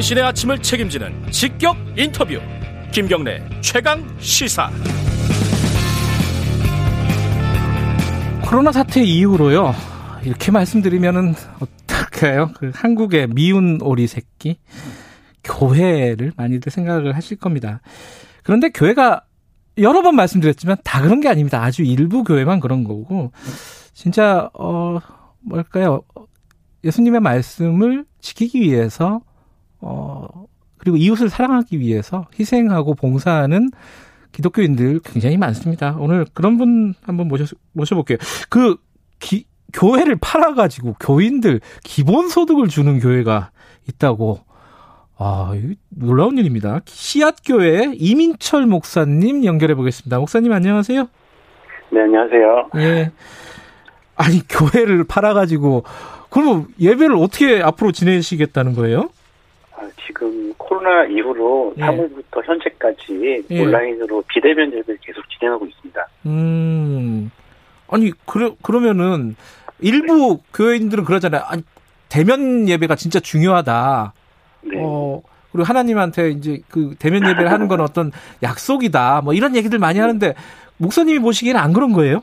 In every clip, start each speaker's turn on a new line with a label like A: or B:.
A: 당신의 아침을 책임지는 직격 인터뷰. 김경래 최강 시사.
B: 코로나 사태 이후로요. 이렇게 말씀드리면은 어떡해요? 그 한국의 미운 오리 새끼. 교회를 많이들 생각을 하실 겁니다. 그런데 교회가 여러 번 말씀드렸지만 다 그런 게 아닙니다. 아주 일부 교회만 그런 거고. 진짜 어 뭘까요? 예수님의 말씀을 지키기 위해서 어 그리고 이웃을 사랑하기 위해서 희생하고 봉사하는 기독교인들 굉장히 많습니다. 오늘 그런 분 한번 모셔 모셔볼게요. 그 기, 교회를 팔아가지고 교인들 기본소득을 주는 교회가 있다고. 아, 놀라운 일입니다. 씨앗교회 이민철 목사님 연결해 보겠습니다. 목사님 안녕하세요.
C: 네, 안녕하세요.
B: 예. 아니, 교회를 팔아가지고 그러면 예배를 어떻게 앞으로 지내시겠다는 거예요?
C: 아, 지금 코로나 이후로 예. 3월부터 현재까지 예. 온라인으로 비대면 예배를 계속 진행하고 있습니다.
B: 음. 아니, 그러, 그러면은 일부 네. 교회인들은 그러잖아요. 아니, 대면 예배가 진짜 중요하다. 네. 어, 그리고 하나님한테 이제 그 대면 예배를 하는 건 어떤 약속이다. 뭐 이런 얘기들 많이 하는데 목사님이 보시기에는 안 그런 거예요?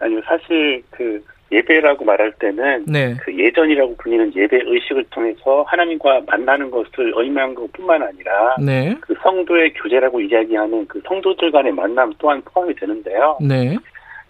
C: 아니요, 사실 그 예배라고 말할 때는 네. 그 예전이라고 불리는 예배 의식을 통해서 하나님과 만나는 것을 의미한 것뿐만 아니라 네. 그 성도의 교제라고 이야기하는 그 성도들 간의 만남 또한 포함이 되는데요. 네.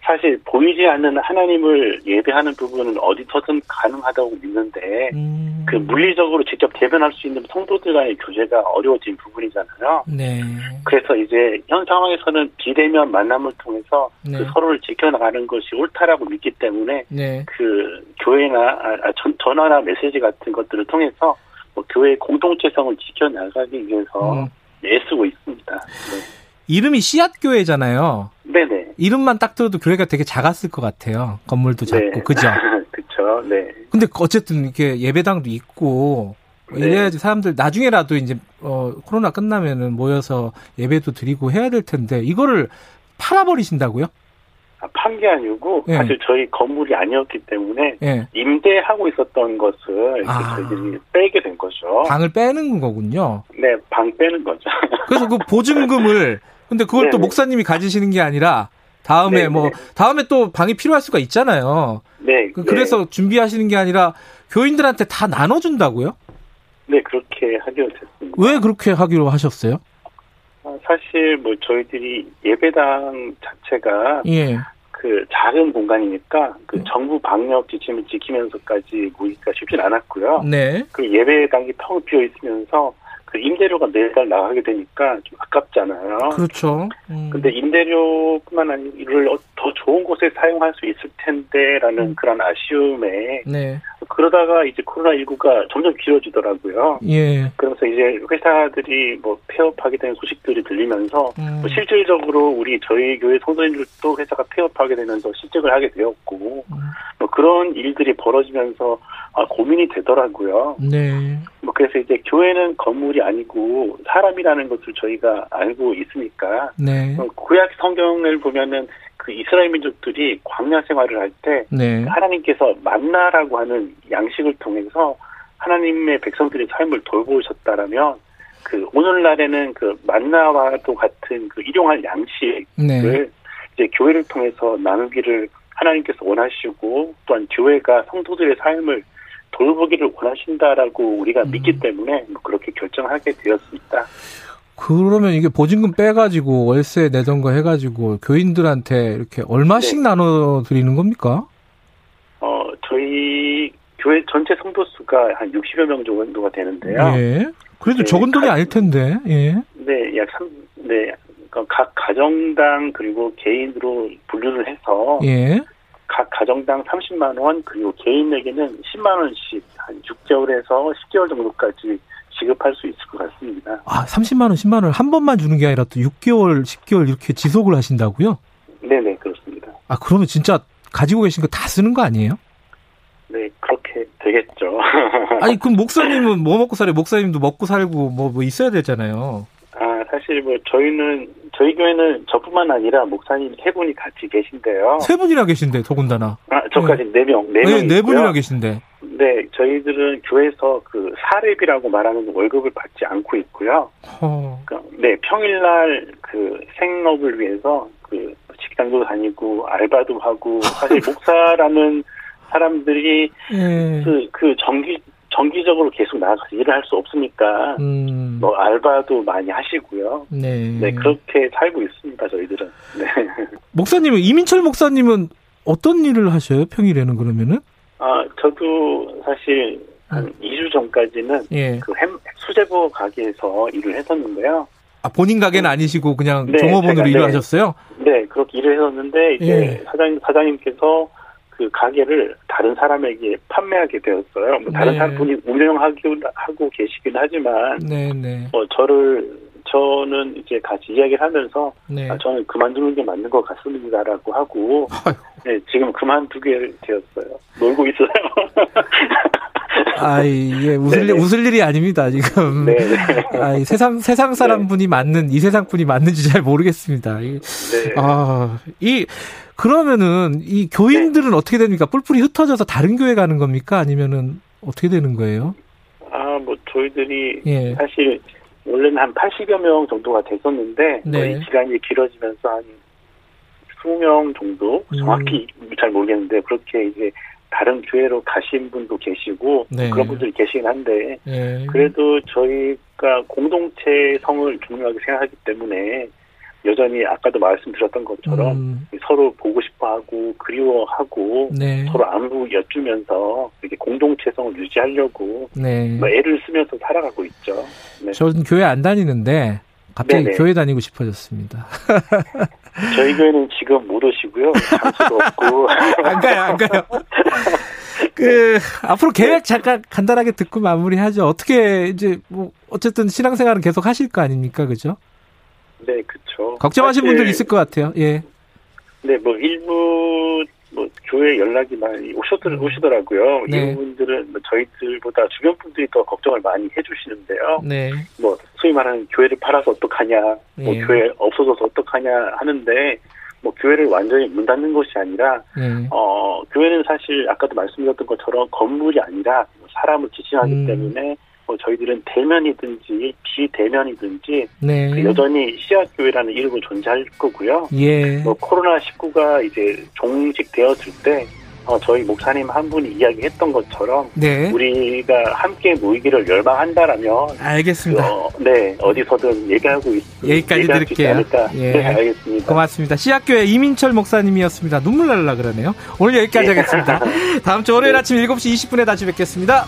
C: 사실 보이지 않는 하나님을 예배하는 부분은 어디서든 가능하다고 믿는데 음. 그 물리적으로 직접 대변할 수 있는 성도들 간의 교제가 어려워진 부분이잖아요. 네. 그래서 이제 현 상황에서는 비대면 만남을 통해서 네. 그 서로를 지켜나가는 것이 옳다라고 믿기 때문에 네. 그 교회나 아, 전, 전화나 메시지 같은 것들을 통해서 뭐 교회의 공동체성을 지켜나가기 위해서 음. 애쓰고 있습니다. 네.
B: 이름이 씨앗 교회잖아요.
C: 네네.
B: 이름만 딱 들어도 교회가 되게 작았을 것 같아요. 건물도 작고, 네. 그죠?
C: 그쵸, 네.
B: 근데 어쨌든 이렇게 예배당도 있고, 네. 이래야지 사람들 나중에라도 이제, 어, 코로나 끝나면은 모여서 예배도 드리고 해야 될 텐데, 이거를 팔아버리신다고요?
C: 아, 판게 아니고 네. 사실 저희 건물이 아니었기 때문에 네. 임대하고 있었던 것을 아. 저희들이 빼게 된 거죠.
B: 방을 빼는 거군요.
C: 네, 방 빼는 거죠.
B: 그래서 그 보증금을 근데 그걸 네네. 또 목사님이 가지시는 게 아니라 다음에 네네. 뭐 다음에 또 방이 필요할 수가 있잖아요. 네. 그, 그래서 네. 준비하시는 게 아니라 교인들한테 다 나눠준다고요?
C: 네, 그렇게 하기로 됐습니다.
B: 왜 그렇게 하기로 하셨어요?
C: 아, 사실 뭐 저희들이 예배당 자체가 예. 그 작은 공간이니까 그 네. 정부 방역 지침을 지키면서까지 모이기가 쉽진 않았고요. 네. 그 예배당이 텅 비어 있으면서 그 임대료가 매달 나가게 되니까 좀 아깝잖아요.
B: 그렇죠.
C: 음. 근데 임대료뿐만 아니라 이를 더 좋은 곳에 사용할 수 있을 텐데라는 음. 그런 아쉬움에 네. 그러다가 이제 코로나 19가 점점 길어지더라고요. 예. 그러면서 이제 회사들이 뭐 폐업하게 되는 소식들이 들리면서 음. 뭐 실질적으로 우리 저희 교회 성도님들도 회사가 폐업하게 되면서 실직을 하게 되었고 음. 뭐 그런 일들이 벌어지면서 아, 고민이 되더라고요. 네. 뭐 그래서 이제 교회는 건물이 아니고 사람이라는 것을 저희가 알고 있으니까 네. 어, 구약 성경을 보면은 그 이스라엘 민족들이 광야 생활을 할때 네. 하나님께서 만나라고 하는 양식을 통해서 하나님의 백성들의 삶을 돌보셨다라면 그 오늘날에는 그 만나와도 같은 그 일용할 양식을 네. 이제 교회를 통해서 나누기를 하나님께서 원하시고 또한 교회가 성도들의 삶을 돌보기를 원하신다라고 우리가 음. 믿기 때문에 뭐 그렇게 결정하게 되었습니다.
B: 그러면 이게 보증금 빼가지고 월세 내던 거 해가지고 교인들한테 이렇게 얼마씩 네. 나눠 드리는 겁니까?
C: 어, 저희 교회 전체 성도 수가 한 60여 명 정도가 되는데요.
B: 예. 그래도 네, 적은 돈이 가, 아닐 텐데, 예.
C: 네, 약 3, 네. 그러니까 각 가정당 그리고 개인으로 분류를 해서. 예. 각 가정당 30만 원 그리고 개인에게는 10만 원씩 한 6개월에서 10개월 정도까지 지급할 수 있을 것 같습니다.
B: 아, 30만 원, 10만 원을 한 번만 주는 게 아니라 또 6개월, 10개월 이렇게 지속을 하신다고요?
C: 네 네, 그렇습니다.
B: 아, 그러면 진짜 가지고 계신 거 다 쓰는 거 아니에요?
C: 네, 그렇게 되겠죠.
B: 아니, 그럼 목사님은 뭐 먹고 살아요? 목사님도 먹고 살고 뭐, 뭐 있어야 되잖아요.
C: 아, 사실 뭐 저희는 저희 교회는 저뿐만 아니라 목사님 세 분이 같이 계신데요.
B: 세 분이나 계신데 더군다나.
C: 아, 저까지 네, 네 명, 네,
B: 네 명. 네 분이나 계신데.
C: 네, 저희들은 교회에서 그 사례비라고 말하는 월급을 받지 않고 있고요. 어. 네, 평일날 그 생업을 위해서 그 직장도 다니고 알바도 하고 사실 목사라는 사람들이 네. 그, 그 정기 정기적으로 계속 나가서 일을 할 수 없으니까 음. 뭐 알바도 많이 하시고요. 네. 네 그렇게 살고 있습니다 저희들은. 네.
B: 목사님은 이민철 목사님은 어떤 일을 하셔요 평일에는 그러면은?
C: 아 저도 사실 한 음. 2주 전까지는 예. 그 햄, 수제버 가게에서 일을 했었는데요.
B: 아 본인 가게는 음. 아니시고 그냥 네, 종업원으로 일을 네, 하셨어요?
C: 네 그렇게 일을 했었는데 이제 예. 사장님 사장님께서 그 가게를 다른 사람에게 판매하게 되었어요. 뭐 다른 네. 사람분이 운영하고 계시긴 하지만, 네, 네. 뭐 저를 저는 이제 같이 이야기를 하면서 네. 아, 저는 그만두는 게 맞는 것 같습니다라고 하고 네, 지금 그만두게 되었어요. 놀고 있어요.
B: 아, 이게 웃을 일, 웃을 일이 아닙니다, 지금. 네. 아, 세상, 세상 사람 분이 맞는, 이 세상 분이 맞는지 잘 모르겠습니다. 이, 네. 아, 이, 그러면은, 이 교인들은 네. 어떻게 됩니까? 뿔뿔이 흩어져서 다른 교회 가는 겁니까? 아니면은, 어떻게 되는 거예요?
C: 아, 뭐, 저희들이, 예. 사실, 원래는 한 80여 명 정도가 됐었는데, 네. 거의 기간이 길어지면서 한 20명 정도? 정확히 음. 잘 모르겠는데, 그렇게 이제 다른 교회로 가신 분도 계시고 네. 그런 분들이 계시긴 한데 네. 그래도 저희가 공동체 성을 중요하게 생각하기 때문에 여전히 아까도 말씀드렸던 것처럼 음. 서로 보고 싶어하고 그리워하고 네. 서로 안부 여쭈면서 이렇게 공동체성을 유지하려고 네. 뭐 애를 쓰면서 살아가고 있죠.
B: 네. 저는 교회 안 다니는데 갑자기 네네. 교회 다니고 싶어졌습니다.
C: 저희 교회는 지금 못 오시고요. 장소도 없고.
B: 안 가요, 안 가요. 그, 앞으로 계획 잠깐 간단하게 듣고 마무리하죠. 어떻게, 이제, 뭐, 어쨌든 신앙생활은 계속 하실 거 아닙니까? 그죠?
C: 네, 그쵸.
B: 걱정하신 분들 있을 것 같아요. 예.
C: 네, 뭐, 일부 뭐 교회 연락이 많이 오셨더, 음. 오시더라고요. 네. 이분들은 뭐 저희들보다 주변 분들이 더 걱정을 많이 해주시는데요. 네. 뭐 소위 말하는 교회를 팔아서 어떡하냐, 뭐 네. 교회 없어져서 어떡하냐 하는데 뭐 교회를 완전히 문 닫는 것이 아니라 네. 어 교회는 사실 아까도 말씀드렸던 것처럼 건물이 아니라 사람을 지칭하기 음. 때문에 뭐 저희들은 대면이든지 비대면이든지 네. 그 여전히 씨앗교회라는 이름은 존재할 거고요. 예. 뭐 코로나 19가 이제 종식되었을 때 어, 저희 목사님 한 분이 이야기했던 것처럼 네. 우리가 함께 모이기를 열망한다라면
B: 알겠습니다. 어,
C: 네 어디서든 얘기하고 있,
B: 여기까지 드릴게요.
C: 예. 네 알겠습니다.
B: 고맙습니다. 씨앗교회 이민철 목사님이었습니다. 눈물 날라 그러네요. 오늘 여기까지 하겠습니다. 다음 주 월요일 네. 아침 7시 20분에 다시 뵙겠습니다.